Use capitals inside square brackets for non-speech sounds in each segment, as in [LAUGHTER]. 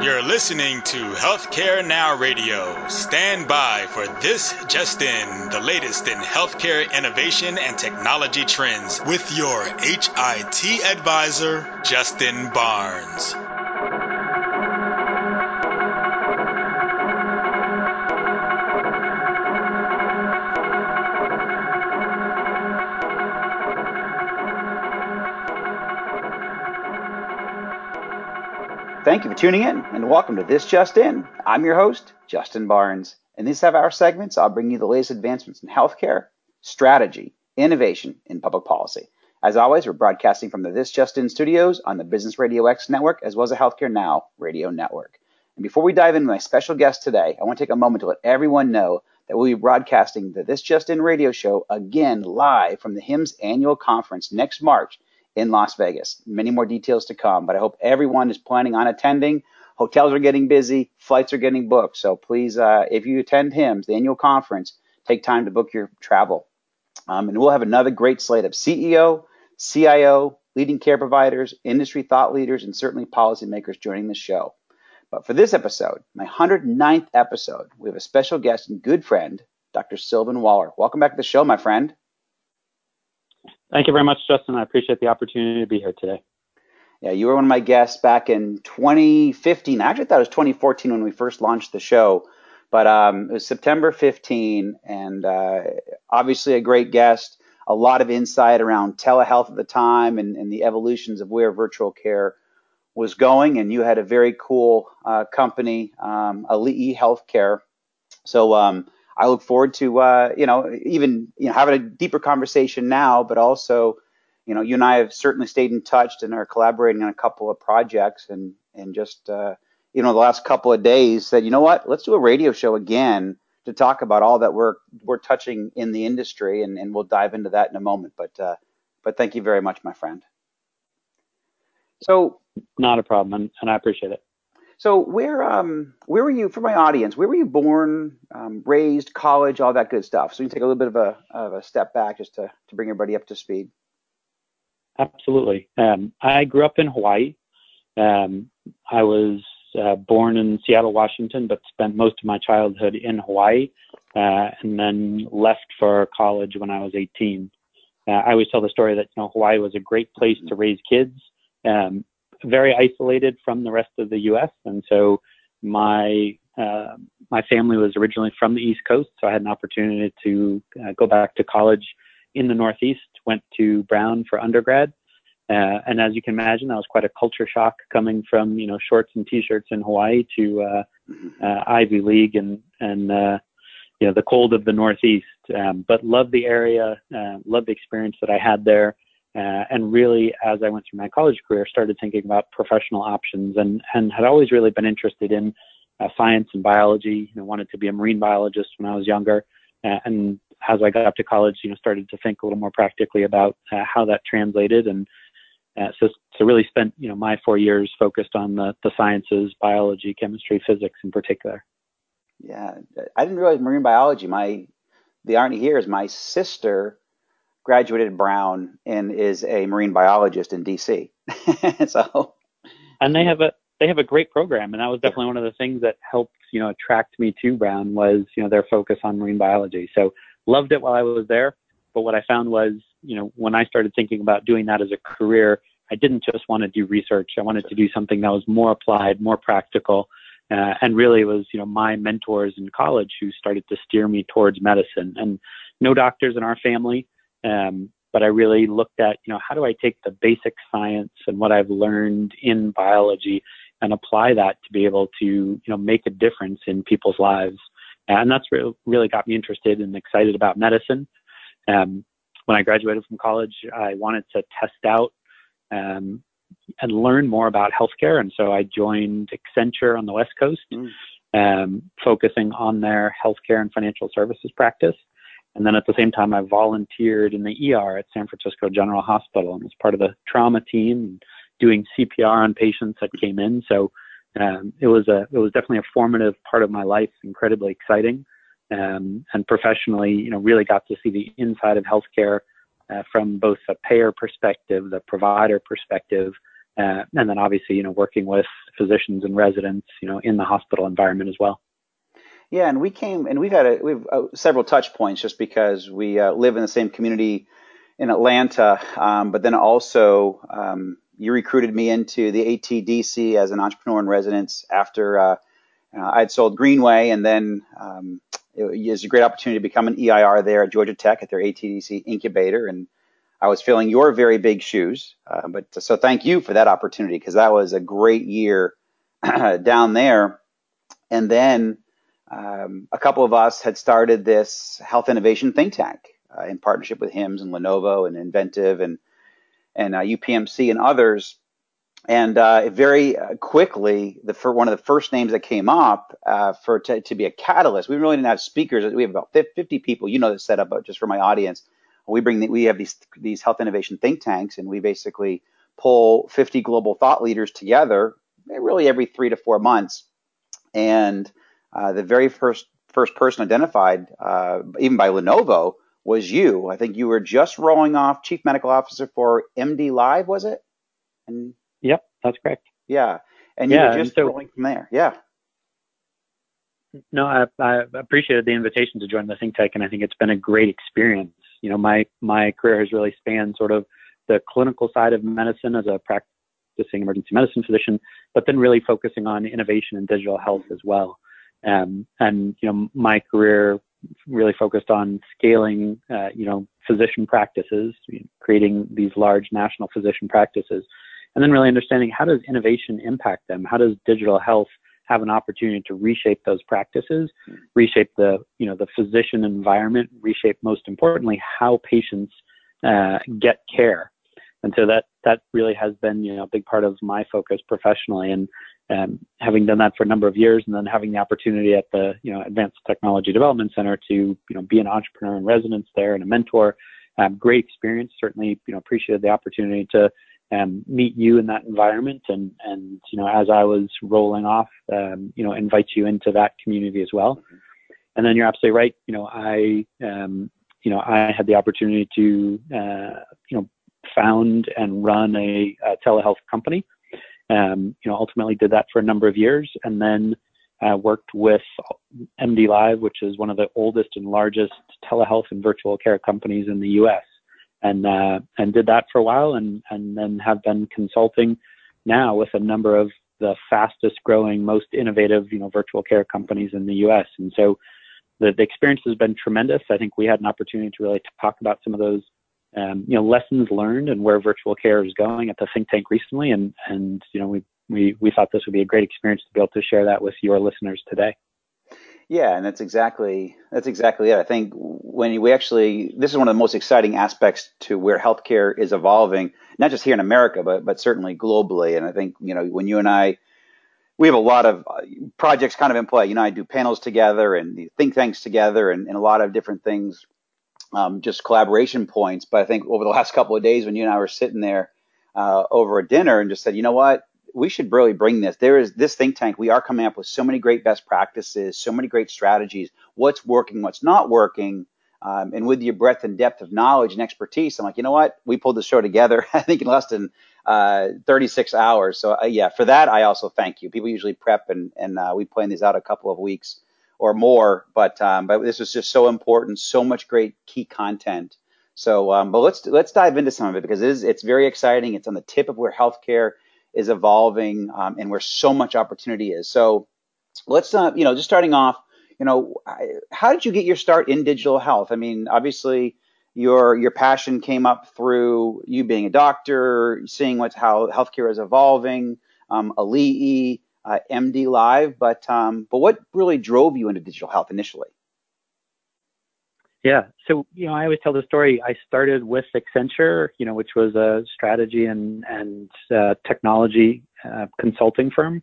You're listening to Healthcare Now Radio. Stand by for this just in, the latest in healthcare innovation and technology trends with your HIT advisor, Justin Barnes. Thank you for tuning in and welcome to This Just In. I'm your host, Justin Barnes. In these half hour segments, I'll bring you the latest advancements in healthcare, strategy, innovation, and public policy. As always, we're broadcasting from the This Just In studios on the Business Radio X network as well as the Healthcare Now radio network. And before we dive into my special guest today, I want to take a moment to let everyone know that we'll be broadcasting the This Just In radio show again live from the HIMSS annual conference next March in Las Vegas. Many more details to come, but I hope everyone is planning on attending. Hotels are getting busy, flights are getting booked. So please, uh, if you attend HIMSS, the annual conference, take time to book your travel. Um, and we'll have another great slate of CEO, CIO, leading care providers, industry thought leaders, and certainly policymakers joining the show. But for this episode, my 109th episode, we have a special guest and good friend, Dr. Sylvan Waller. Welcome back to the show, my friend. Thank you very much, Justin. I appreciate the opportunity to be here today. Yeah, you were one of my guests back in 2015. I actually thought it was 2014 when we first launched the show, but um, it was September 15, and uh, obviously a great guest. A lot of insight around telehealth at the time and, and the evolutions of where virtual care was going. And you had a very cool uh, company, um, Ali'i Healthcare. So um, I look forward to uh, you know even you know having a deeper conversation now, but also you know you and I have certainly stayed in touch and are collaborating on a couple of projects and and just uh, you know the last couple of days said you know what let's do a radio show again to talk about all that we're we're touching in the industry and, and we'll dive into that in a moment. But uh, but thank you very much, my friend. So not a problem, and, and I appreciate it. So where um where were you for my audience? Where were you born, um, raised, college, all that good stuff? So you can take a little bit of a of a step back just to to bring everybody up to speed. Absolutely. Um, I grew up in Hawaii. Um, I was uh, born in Seattle, Washington, but spent most of my childhood in Hawaii, uh, and then left for college when I was 18. Uh, I always tell the story that you know Hawaii was a great place to raise kids. Um, very isolated from the rest of the U.S. And so my uh, my family was originally from the East Coast, so I had an opportunity to uh, go back to college in the Northeast. Went to Brown for undergrad, uh, and as you can imagine, that was quite a culture shock coming from you know shorts and t-shirts in Hawaii to uh, uh, Ivy League and and uh, you know the cold of the Northeast. Um, but loved the area, uh, loved the experience that I had there. Uh, and really, as I went through my college career, started thinking about professional options and, and had always really been interested in uh, science and biology. You know, wanted to be a marine biologist when I was younger. Uh, and as I got up to college, you know, started to think a little more practically about uh, how that translated. And uh, so, so really spent, you know, my four years focused on the, the sciences, biology, chemistry, physics in particular. Yeah, I didn't realize marine biology. My the irony here is my sister graduated Brown and is a marine biologist in DC. [LAUGHS] so, and they have a they have a great program, and that was definitely one of the things that helped you know attract me to Brown was you know their focus on marine biology. So loved it while I was there, but what I found was you know when I started thinking about doing that as a career, I didn't just want to do research. I wanted to do something that was more applied, more practical. Uh, and really it was you know my mentors in college who started to steer me towards medicine and no doctors in our family um, but I really looked at, you know, how do I take the basic science and what I've learned in biology and apply that to be able to, you know, make a difference in people's lives. And that's really got me interested and excited about medicine. Um, when I graduated from college, I wanted to test out um, and learn more about healthcare. And so I joined Accenture on the West Coast, mm. um, focusing on their healthcare and financial services practice. And then at the same time, I volunteered in the ER at San Francisco General Hospital and was part of the trauma team doing CPR on patients that came in. So um, it was a it was definitely a formative part of my life, incredibly exciting, um, and professionally, you know, really got to see the inside of healthcare uh, from both a payer perspective, the provider perspective, uh, and then obviously, you know, working with physicians and residents, you know, in the hospital environment as well. Yeah, and we came and we've had a, we've uh, several touch points just because we uh, live in the same community in Atlanta, um, but then also um, you recruited me into the ATDC as an entrepreneur in residence after uh, uh, I had sold Greenway, and then um, it was a great opportunity to become an EIR there at Georgia Tech at their ATDC incubator, and I was filling your very big shoes. Uh, but so thank you for that opportunity because that was a great year [CLEARS THROAT] down there. And then um, a couple of us had started this health innovation think tank uh, in partnership with HIMSS and Lenovo and Inventive and and uh, UPMC and others. And uh, very uh, quickly, the for one of the first names that came up uh, for to, to, be a catalyst. We really didn't have speakers. We have about 50 people. You know the setup, but just for my audience, we bring the, we have these these health innovation think tanks, and we basically pull 50 global thought leaders together, really every three to four months. And uh, the very first first person identified, uh, even by Lenovo, was you. I think you were just rolling off chief medical officer for MD Live, was it? And yep, that's correct. Yeah, and you yeah, were just so, rolling from there. Yeah. No, I, I appreciated the invitation to join the think tank, and I think it's been a great experience. You know, my my career has really spanned sort of the clinical side of medicine as a practicing emergency medicine physician, but then really focusing on innovation and digital health as well. Um, and you know, my career really focused on scaling, uh, you know, physician practices, creating these large national physician practices, and then really understanding how does innovation impact them? How does digital health have an opportunity to reshape those practices, reshape the, you know, the physician environment, reshape most importantly how patients uh, get care. And so that that really has been, you know, a big part of my focus professionally. And um, having done that for a number of years and then having the opportunity at the you know advanced technology development center to you know be an entrepreneur in residence there and a mentor um, great experience. Certainly you know appreciated the opportunity to um, meet you in that environment and and you know as i was rolling off um, you know invite you into that community as well. And then you're absolutely right. You know i um, you know i had the opportunity to uh, you know found and run a, a telehealth company um, you know, ultimately did that for a number of years, and then uh, worked with MD Live, which is one of the oldest and largest telehealth and virtual care companies in the U.S. And uh, and did that for a while, and and then have been consulting now with a number of the fastest growing, most innovative, you know, virtual care companies in the U.S. And so the, the experience has been tremendous. I think we had an opportunity to really talk about some of those um, you know lessons learned and where virtual care is going at the think tank recently, and and you know we we we thought this would be a great experience to be able to share that with your listeners today. Yeah, and that's exactly that's exactly it. I think when we actually this is one of the most exciting aspects to where healthcare is evolving, not just here in America, but but certainly globally. And I think you know when you and I we have a lot of uh, projects kind of in play. You know, I do panels together and think tanks together and, and a lot of different things um, just collaboration points. But I think over the last couple of days, when you and I were sitting there uh, over a dinner and just said, you know what, we should really bring this. There is this think tank. We are coming up with so many great best practices, so many great strategies. What's working, what's not working. Um, and with your breadth and depth of knowledge and expertise, I'm like, you know what? We pulled the show together, [LAUGHS] I think, in less than uh, 36 hours. So, uh, yeah, for that, I also thank you. People usually prep and, and uh, we plan these out a couple of weeks or more. But um, but this was just so important, so much great key content. So, um, but let's let's dive into some of it because it is it's very exciting. It's on the tip of where healthcare is evolving um, and where so much opportunity is. So, let's uh, you know just starting off, you know, how did you get your start in digital health? I mean, obviously your your passion came up through you being a doctor, seeing what's how healthcare is evolving, um, Ali'i, uh, MD Live. But um, but what really drove you into digital health initially? Yeah, so you know, I always tell the story. I started with Accenture, you know, which was a strategy and and uh, technology uh, consulting firm.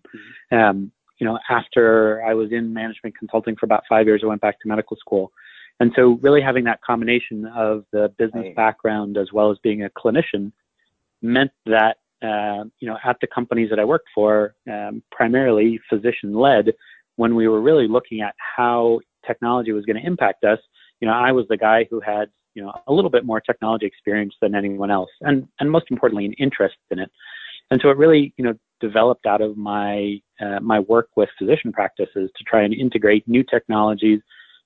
Mm-hmm. Um, you know, after I was in management consulting for about five years, I went back to medical school. And so, really having that combination of the business right. background as well as being a clinician meant that you know, at the companies that I worked for, um, primarily physician led, when we were really looking at how technology was going to impact us, you know, I was the guy who had, you know, a little bit more technology experience than anyone else, and and most importantly, an interest in it. And so it really, you know, developed out of my uh, my work with physician practices to try and integrate new technologies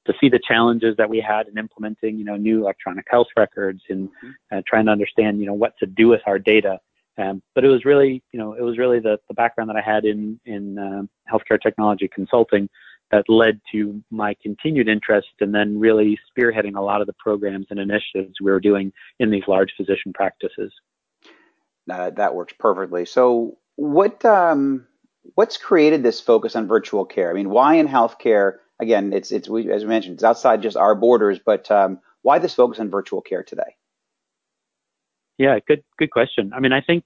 to see the challenges that we had in implementing, you know, new electronic health records and mm-hmm. uh, trying to understand, you know, what to do with our data. Um, but it was really, you know, it was really the, the background that I had in in uh, healthcare technology consulting that led to my continued interest and then really spearheading a lot of the programs and initiatives we were doing in these large physician practices. That works perfectly. So, what um, what's created this focus on virtual care? I mean, why in healthcare? Again, it's it's we, as we mentioned, it's outside just our borders. But um, why this focus on virtual care today? Yeah, good good question. I mean, I think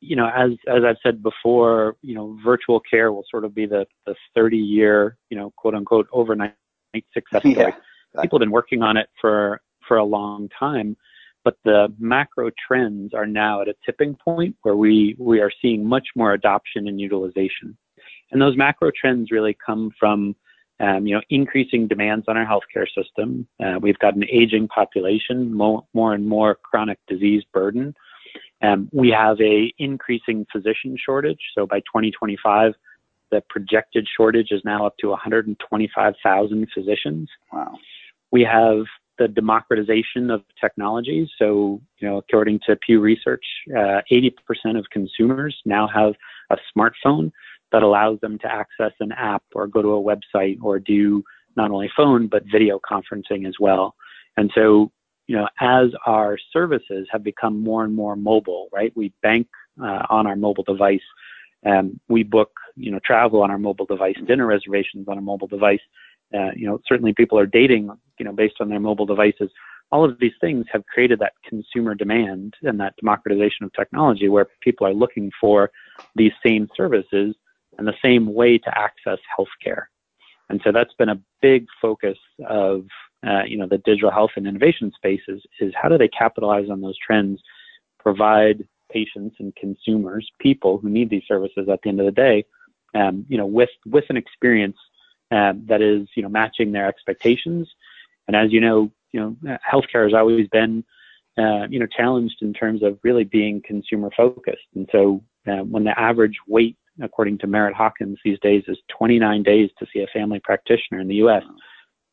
you know, as as I've said before, you know, virtual care will sort of be the the 30 year, you know, quote unquote overnight success story. Yeah, People have been working on it for for a long time, but the macro trends are now at a tipping point where we we are seeing much more adoption and utilization. And those macro trends really come from um, you know, increasing demands on our healthcare system. Uh, we've got an aging population, more, more and more chronic disease burden. Um, we have a increasing physician shortage. So by 2025, the projected shortage is now up to 125,000 physicians. Wow. We have the democratization of technology. So, you know, according to Pew Research, uh, 80% of consumers now have a smartphone that allows them to access an app or go to a website or do not only phone but video conferencing as well. And so you know, as our services have become more and more mobile, right? We bank uh, on our mobile device. Um, we book, you know, travel on our mobile device, dinner reservations on a mobile device. Uh, you know, certainly people are dating, you know, based on their mobile devices. All of these things have created that consumer demand and that democratization of technology where people are looking for these same services and the same way to access healthcare. And so that's been a big focus of uh, you know the digital health and innovation spaces is how do they capitalize on those trends, provide patients and consumers, people who need these services at the end of the day, um, you know, with with an experience uh, that is you know matching their expectations. And as you know, you know, healthcare has always been uh, you know challenged in terms of really being consumer focused. And so uh, when the average wait according to Merritt Hawkins these days is 29 days to see a family practitioner in the U.S.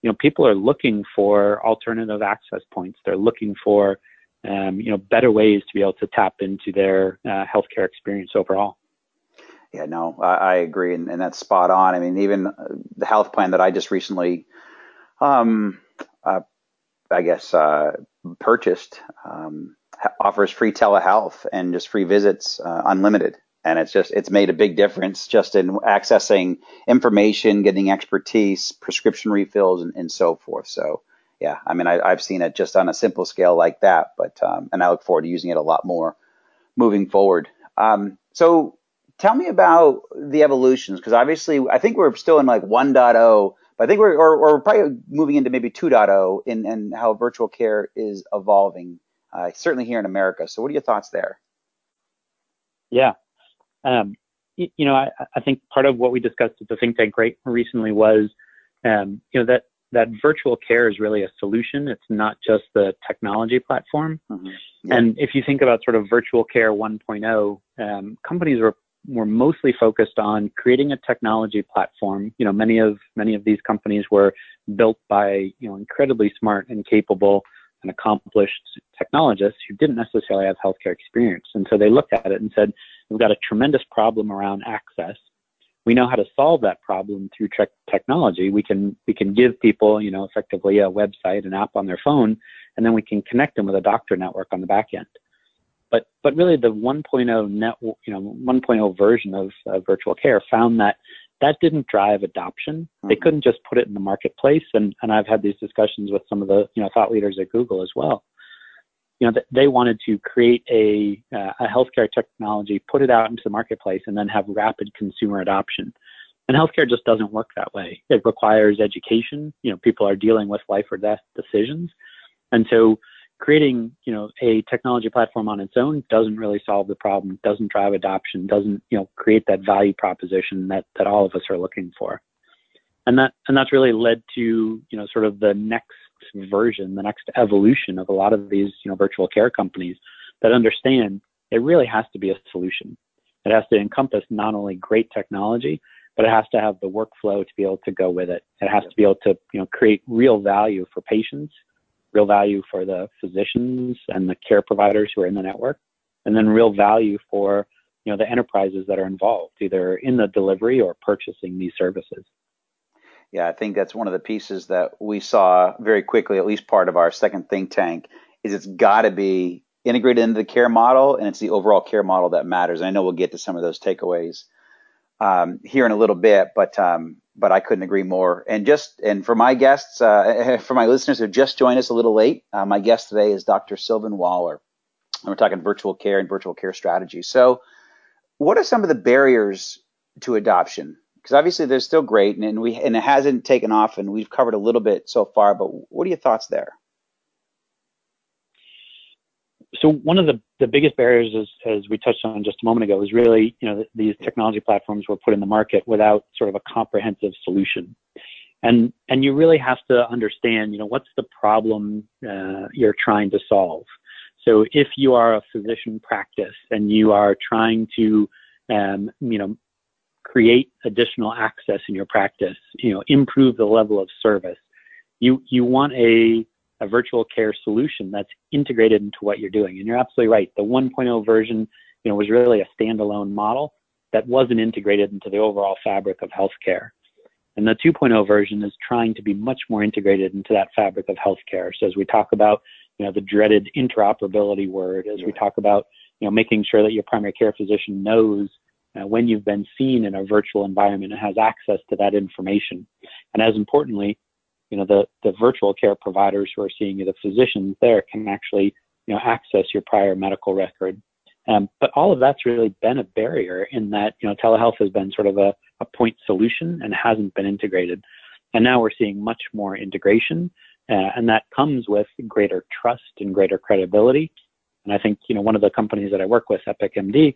You know, people are looking for alternative access points. They're looking for, um, you know, better ways to be able to tap into their uh, healthcare experience overall. Yeah, no, I, I agree, and, and, that's spot on. I mean, even uh, the health plan that I just recently, um, uh, I guess, uh, purchased um, offers free telehealth and just free visits, uh, unlimited and it's just it's made a big difference just in accessing information, getting expertise, prescription refills, and, and so forth. So yeah, I mean I, have seen it just on a simple scale like that, but um, and I look forward to using it a lot more moving forward. Um, so tell me about the evolutions because obviously I think we're still in like 1.0, but I think we're or, or probably moving into maybe 2.0 in and how virtual care is evolving. Uh, certainly here in America. So what are your thoughts there? Yeah, um, you, you know, I, I, think part of what we discussed at the think tank right recently was, um, you know, that that virtual care is really a solution. It's not just the technology platform. Mm-hmm. Yeah. And if you think about sort of virtual care 1.0, um, companies were were mostly focused on creating a technology platform. You know, many of many of these companies were built by you know incredibly smart and capable and accomplished technologists who didn't necessarily have healthcare experience. And so they looked at it and said, we've got a tremendous problem around access. We know how to solve that problem through te- technology. We can we can give people, you know, effectively a website, an app on their phone, and then we can connect them with a doctor network on the back end. But but really, the 1.0 net, you know, 1.0 version of uh, virtual care found that that didn't drive adoption. Mm-hmm. They couldn't just put it in the marketplace. And, and I've had these discussions with some of the you know thought leaders at Google as well. You know, they wanted to create a uh, a healthcare technology, put it out into the marketplace, and then have rapid consumer adoption. And healthcare just doesn't work that way. It requires education. You know, people are dealing with life or death decisions, and so creating you know a technology platform on its own doesn't really solve the problem doesn't drive adoption doesn't you know create that value proposition that that all of us are looking for and that and that's really led to you know sort of the next version the next evolution of a lot of these you know virtual care companies that understand it really has to be a solution. It has to encompass not only great technology, but it has to have the workflow to be able to go with it. It has to be able to, you know, create real value for patients, real value for the physicians and the care providers who are in the network, and then real value for, you know, the enterprises that are involved, either in the delivery or purchasing these services. Yeah, I think that's one of the pieces that we saw very quickly, at least part of our second think tank, is it's got to be integrated into the care model, and it's the overall care model that matters. And I know we'll get to some of those takeaways um, here in a little bit, but um, but I couldn't agree more. And just and for my guests, uh, [LAUGHS] for my listeners who just joined us a little late, uh, my guest today is Dr. Sylvan Waller. And we're talking virtual care and virtual care strategy. So, what are some of the barriers to adoption? Because obviously they're still great, and, and we and it hasn't taken off, and we've covered a little bit so far. But what are your thoughts there? so one of the, the biggest barriers, as, as we touched on just a moment ago, is really, you know, these technology platforms were put in the market without sort of a comprehensive solution. And, and you really have to understand, you know, what's the problem uh, you're trying to solve. So if you are a physician practice and you are trying to, um, you know, create additional access in your practice, you know, improve the level of service, you, you want a, a virtual care solution that's integrated into what you're doing. And you're absolutely right. The 1.0 version, you know, was really a standalone model that wasn't integrated into the overall fabric of healthcare. And the 2.0 version is trying to be much more integrated into that fabric of healthcare. So as we talk about, you know, the dreaded interoperability word, as we talk about, you know, making sure that your primary care physician knows when you've been seen in a virtual environment and has access to that information. And as importantly, you know, the, the virtual care providers who are seeing you, the physicians there can actually, you know, access your prior medical record. Um, but all of that's really been a barrier in that, you know, telehealth has been sort of a, a point solution and hasn't been integrated. And now we're seeing much more integration, uh, and that comes with greater trust and greater credibility. And I think, you know, one of the companies that I work with, Epic MD,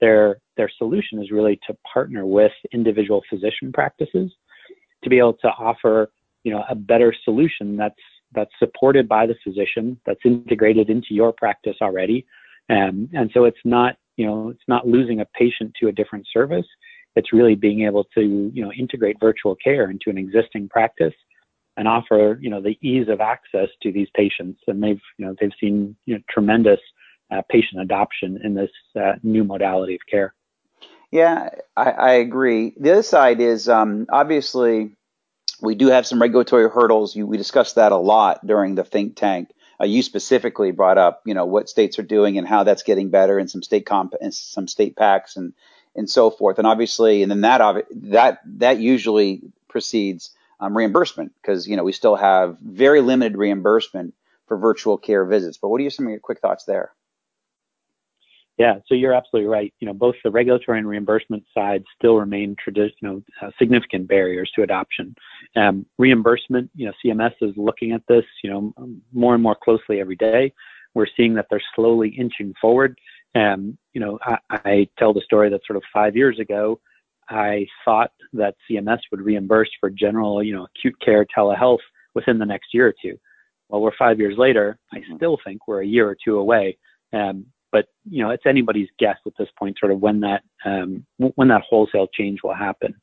their their solution is really to partner with individual physician practices to be able to offer you know a better solution that's that's supported by the physician that's integrated into your practice already. Um, and so it's not you know it's not losing a patient to a different service. It's really being able to you know integrate virtual care into an existing practice and offer you know the ease of access to these patients. And they've you know they've seen you know tremendous patient adoption in this uh, new modality of care yeah I, I, agree the other side is um, obviously we do have some regulatory hurdles. You, we discussed that a lot during the think tank. Uh, you specifically brought up, you know, what states are doing and how that's getting better, and some state comp and some state packs and and so forth. And obviously, and then that that that usually precedes um, reimbursement because you know we still have very limited reimbursement for virtual care visits. But what are some of your quick thoughts there? Yeah, so you're absolutely right. You know, both the regulatory and reimbursement side still remain traditional, uh, significant barriers to adoption. Um, reimbursement, you know, CMS is looking at this, you know, more and more closely every day. We're seeing that they're slowly inching forward. Um, you know, I, I tell the story that sort of five years ago, I thought that CMS would reimburse for general, you know, acute care telehealth within the next year or two. Well, we're five years later. I mm-hmm. still think we're a year or two away. Um, but you know it's anybody's guess at this point sort of when that um, when that wholesale change will happen.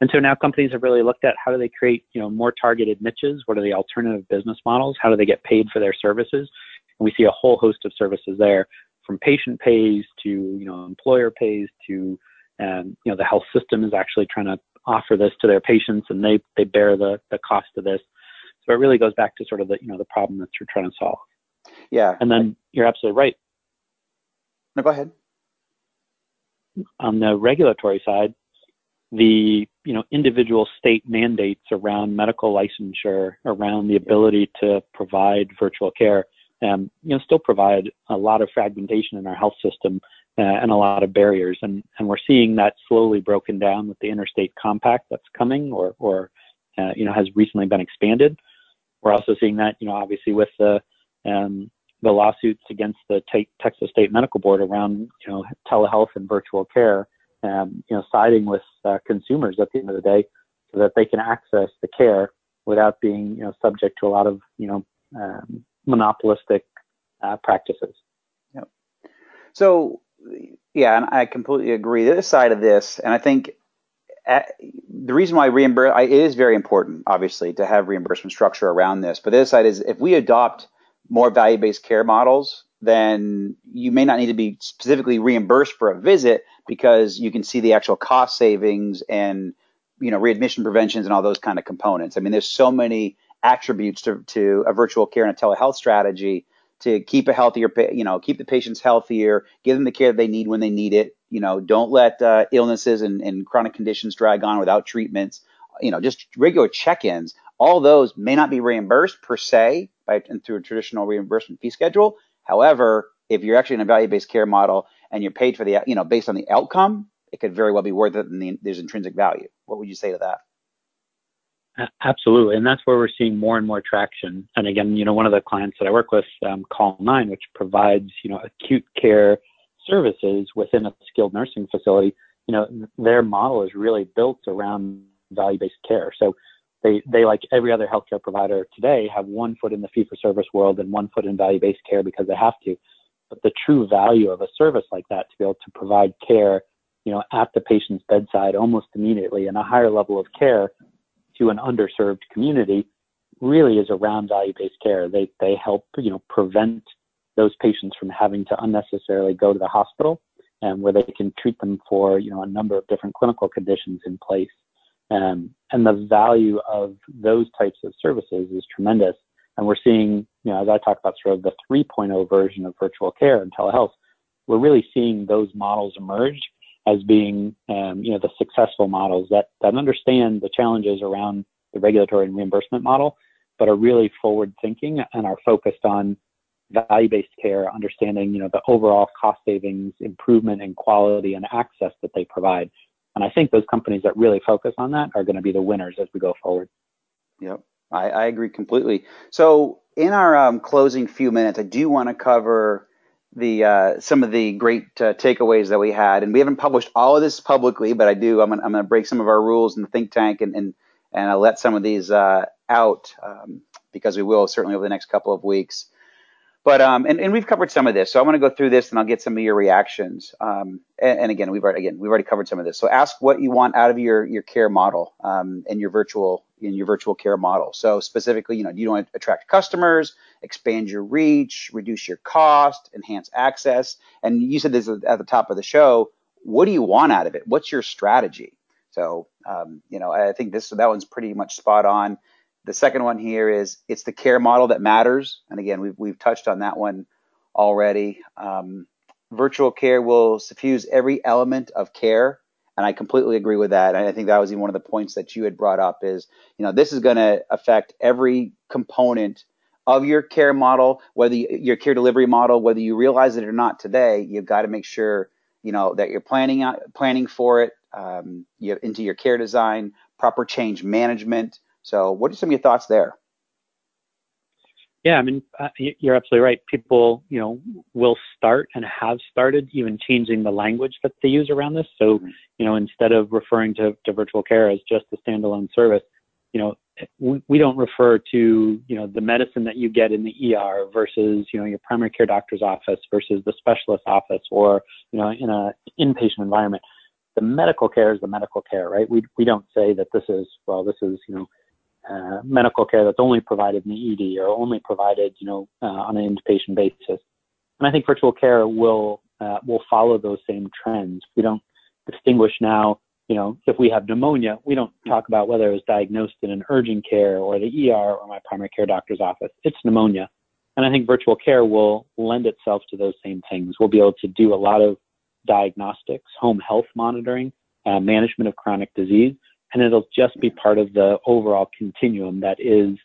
And so now companies have really looked at how do they create you know more targeted niches? What are the alternative business models? How do they get paid for their services? And we see a whole host of services there from patient pays to you know employer pays to um, you know the health system is actually trying to offer this to their patients and they they bear the the cost of this. So it really goes back to sort of the you know the problem that you're trying to solve. Yeah. And then you're absolutely right no, go ahead. On the regulatory side, the you know individual state mandates around medical licensure, around the ability to provide virtual care, um, you know, still provide a lot of fragmentation in our health system uh, and a lot of barriers. And, and we're seeing that slowly broken down with the interstate compact that's coming or, or uh, you know, has recently been expanded. We're also seeing that, you know, obviously with the um, the lawsuits against the Texas State Medical Board around you know telehealth and virtual care, um, you know siding with uh, consumers at the end of the day, so that they can access the care without being you know subject to a lot of you know um, monopolistic uh, practices. Yep. So, yeah, and I completely agree. The other side of this, and I think at, uh, the reason why reimburse it is very important, obviously, to have reimbursement structure around this. But the other side is if we adopt more value-based care models, then you may not need to be specifically reimbursed for a visit because you can see the actual cost savings and you know readmission preventions and all those kind of components. I mean, there's so many attributes to, to a virtual care and a telehealth strategy to keep a healthier, you know, keep the patients healthier, give them the care that they need when they need it. You know, don't let uh, illnesses and, and chronic conditions drag on without treatments. You know, just regular check-ins. All those may not be reimbursed per se by through a traditional reimbursement fee schedule. However, if you're actually in a value-based care model and you're paid for the, you know, based on the outcome, it could very well be worth it, and the, there's intrinsic value. What would you say to that? Absolutely, and that's where we're seeing more and more traction. And again, you know, one of the clients that I work with, um, Call9, which provides you know acute care services within a skilled nursing facility. You know, their model is really built around value-based care. So they they like every other healthcare provider today have one foot in the fee-for-service world and one foot in value-based care because they have to. But the true value of a service like that to be able to provide care, you know, at the patient's bedside almost immediately and a higher level of care to an underserved community really is around value-based care. They they help you know prevent those patients from having to unnecessarily go to the hospital, and where they can treat them for you know a number of different clinical conditions in place. Um, and the value of those types of services is tremendous. And we're seeing, you know, as I talk about sort of the 3.0 version of virtual care and telehealth, we're really seeing those models emerge as being um, you know the successful models that that understand the challenges around the regulatory and reimbursement model, but are really forward thinking and are focused on value-based care, understanding you know the overall cost savings, improvement in quality and access that they provide. And I think those companies that really focus on that are going to be the winners as we go forward. Yep, I, I agree completely. So in our um, closing few minutes, I do want to cover the uh, some of the great uh, takeaways that we had, and we haven't published all of this publicly, but I do. I'm gonna, I'm gonna break some of our rules in the think tank and and and I'll let some of these uh, out um, because we will certainly over the next couple of weeks. But um, and, and we've covered some of this, so I want to go through this and I'll get some of your reactions. Um, and, and, again, we've already again we've already covered some of this. So ask what you want out of your your care model um, and your virtual in your virtual care model. So specifically, you know, do you want to attract customers, expand your reach, reduce your cost, enhance access? And you said this at the top of the show. What do you want out of it? What's your strategy? So um, you know, I think this that one's pretty much spot on. The second one here is it's the care model that matters. And again, we've, we've touched on that one already. Um, virtual care will suffuse every element of care. And I completely agree with that. And I think that was even one of the points that you had brought up is, you know, this is going to affect every component of your care model, whether you, your care delivery model, whether you realize it or not today, you've got to make sure, you know, that you're planning out, planning for it, um, you into your care design, proper change management, so, what are some of your thoughts there? Yeah, I mean, uh, you're absolutely right. People, you know, will start and have started even changing the language that they use around this. So, mm-hmm. you know, instead of referring to, to virtual care as just a standalone service, you know, we, we don't refer to, you know, the medicine that you get in the ER versus, you know, your primary care doctor's office versus the specialist office or, you know, in a inpatient environment. The medical care is the medical care, right? We, we don't say that this is, well, this is, you know, uh, medical care that's only provided in the ED or only provided, you know, uh, on an inpatient basis. And I think virtual care will uh, will follow those same trends. We don't distinguish now, you know, if we have pneumonia, we don't talk about whether it was diagnosed in an urgent care or the ER or my primary care doctor's office. It's pneumonia. And I think virtual care will lend itself to those same things. We'll be able to do a lot of diagnostics, home health monitoring, uh, management of chronic disease, and it'll just be part of the overall continuum that is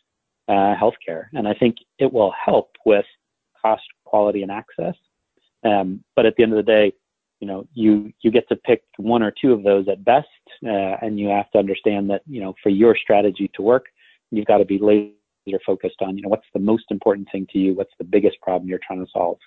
uh, healthcare. And I think it will help with cost, quality, and access. Um, but at the end of the day, you know, you you get to pick one or two of those at best, uh, and you have to understand that you know for your strategy to work, you've got to be laser focused on you know what's the most important thing to you, what's the biggest problem you're trying to solve.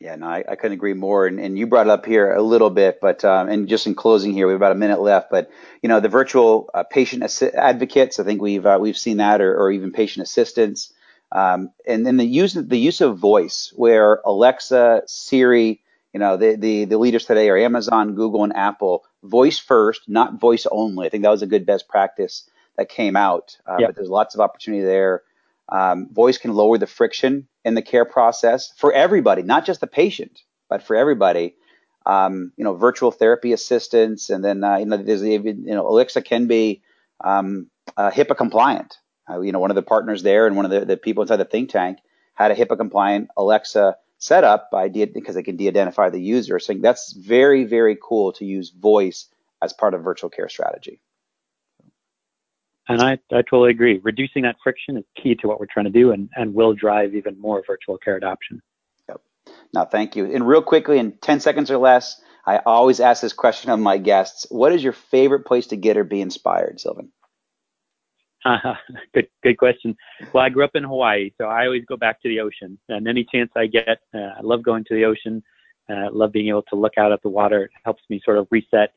Yeah, no, I, I couldn't agree more. And, and you brought it up here a little bit, but um, and just in closing here, we have about a minute left. But you know, the virtual uh, patient assi- advocates, I think we've uh, we've seen that, or, or even patient assistants, um, and then the use the use of voice, where Alexa, Siri, you you know, the, the, the leaders today are Amazon, Google, and Apple. Voice first, not voice only. I think that was a good best practice that came out. Uh, yep. But there's lots of opportunity there. Um, voice can lower the friction in the care process for everybody, not just the patient, but for everybody. Um, you know, virtual therapy assistants, and then uh, you know, there's even you know, Alexa can be um, uh, HIPAA compliant. Uh, you know, one of the partners there and one of the, the people inside the think tank had a HIPAA compliant Alexa set up by because they can de-identify the user. So that's very, very cool to use voice as part of virtual care strategy. And I, I totally agree. Reducing that friction is key to what we're trying to do and, and will drive even more virtual care adoption. Yep. Now, thank you. And real quickly, in 10 seconds or less, I always ask this question of my guests. What is your favorite place to get or be inspired, Sylvan? Uh, [LAUGHS] good, good question. Well, I grew up in Hawaii, so I always go back to the ocean. And any chance I get, uh, I love going to the ocean. I uh, love being able to look out at the water. It helps me sort of reset,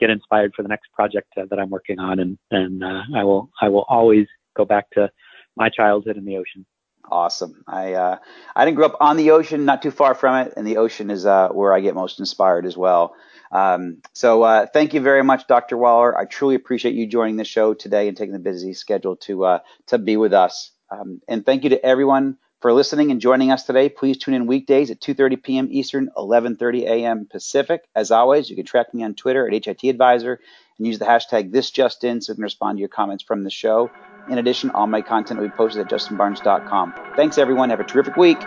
get inspired for the next project uh, that I'm working on, and and uh, I will I will always go back to my childhood in the ocean. Awesome. I uh, I didn't grow up on the ocean, not too far from it, and the ocean is uh, where I get most inspired as well. Um, so uh, thank you very much, Dr. Waller. I truly appreciate you joining the show today and taking the busy schedule to uh, to be with us. Um, and thank you to everyone for listening and joining us today. Please tune in weekdays at 2:30 p.m. Eastern, 11:30 a.m. Pacific. As always, you can track me on Twitter at HIT Advisor and use the hashtag ThisJustIn so we can respond to your comments from the show. In addition, all my content will be posted at justinbarnes.com. Thanks, everyone. Have a terrific week.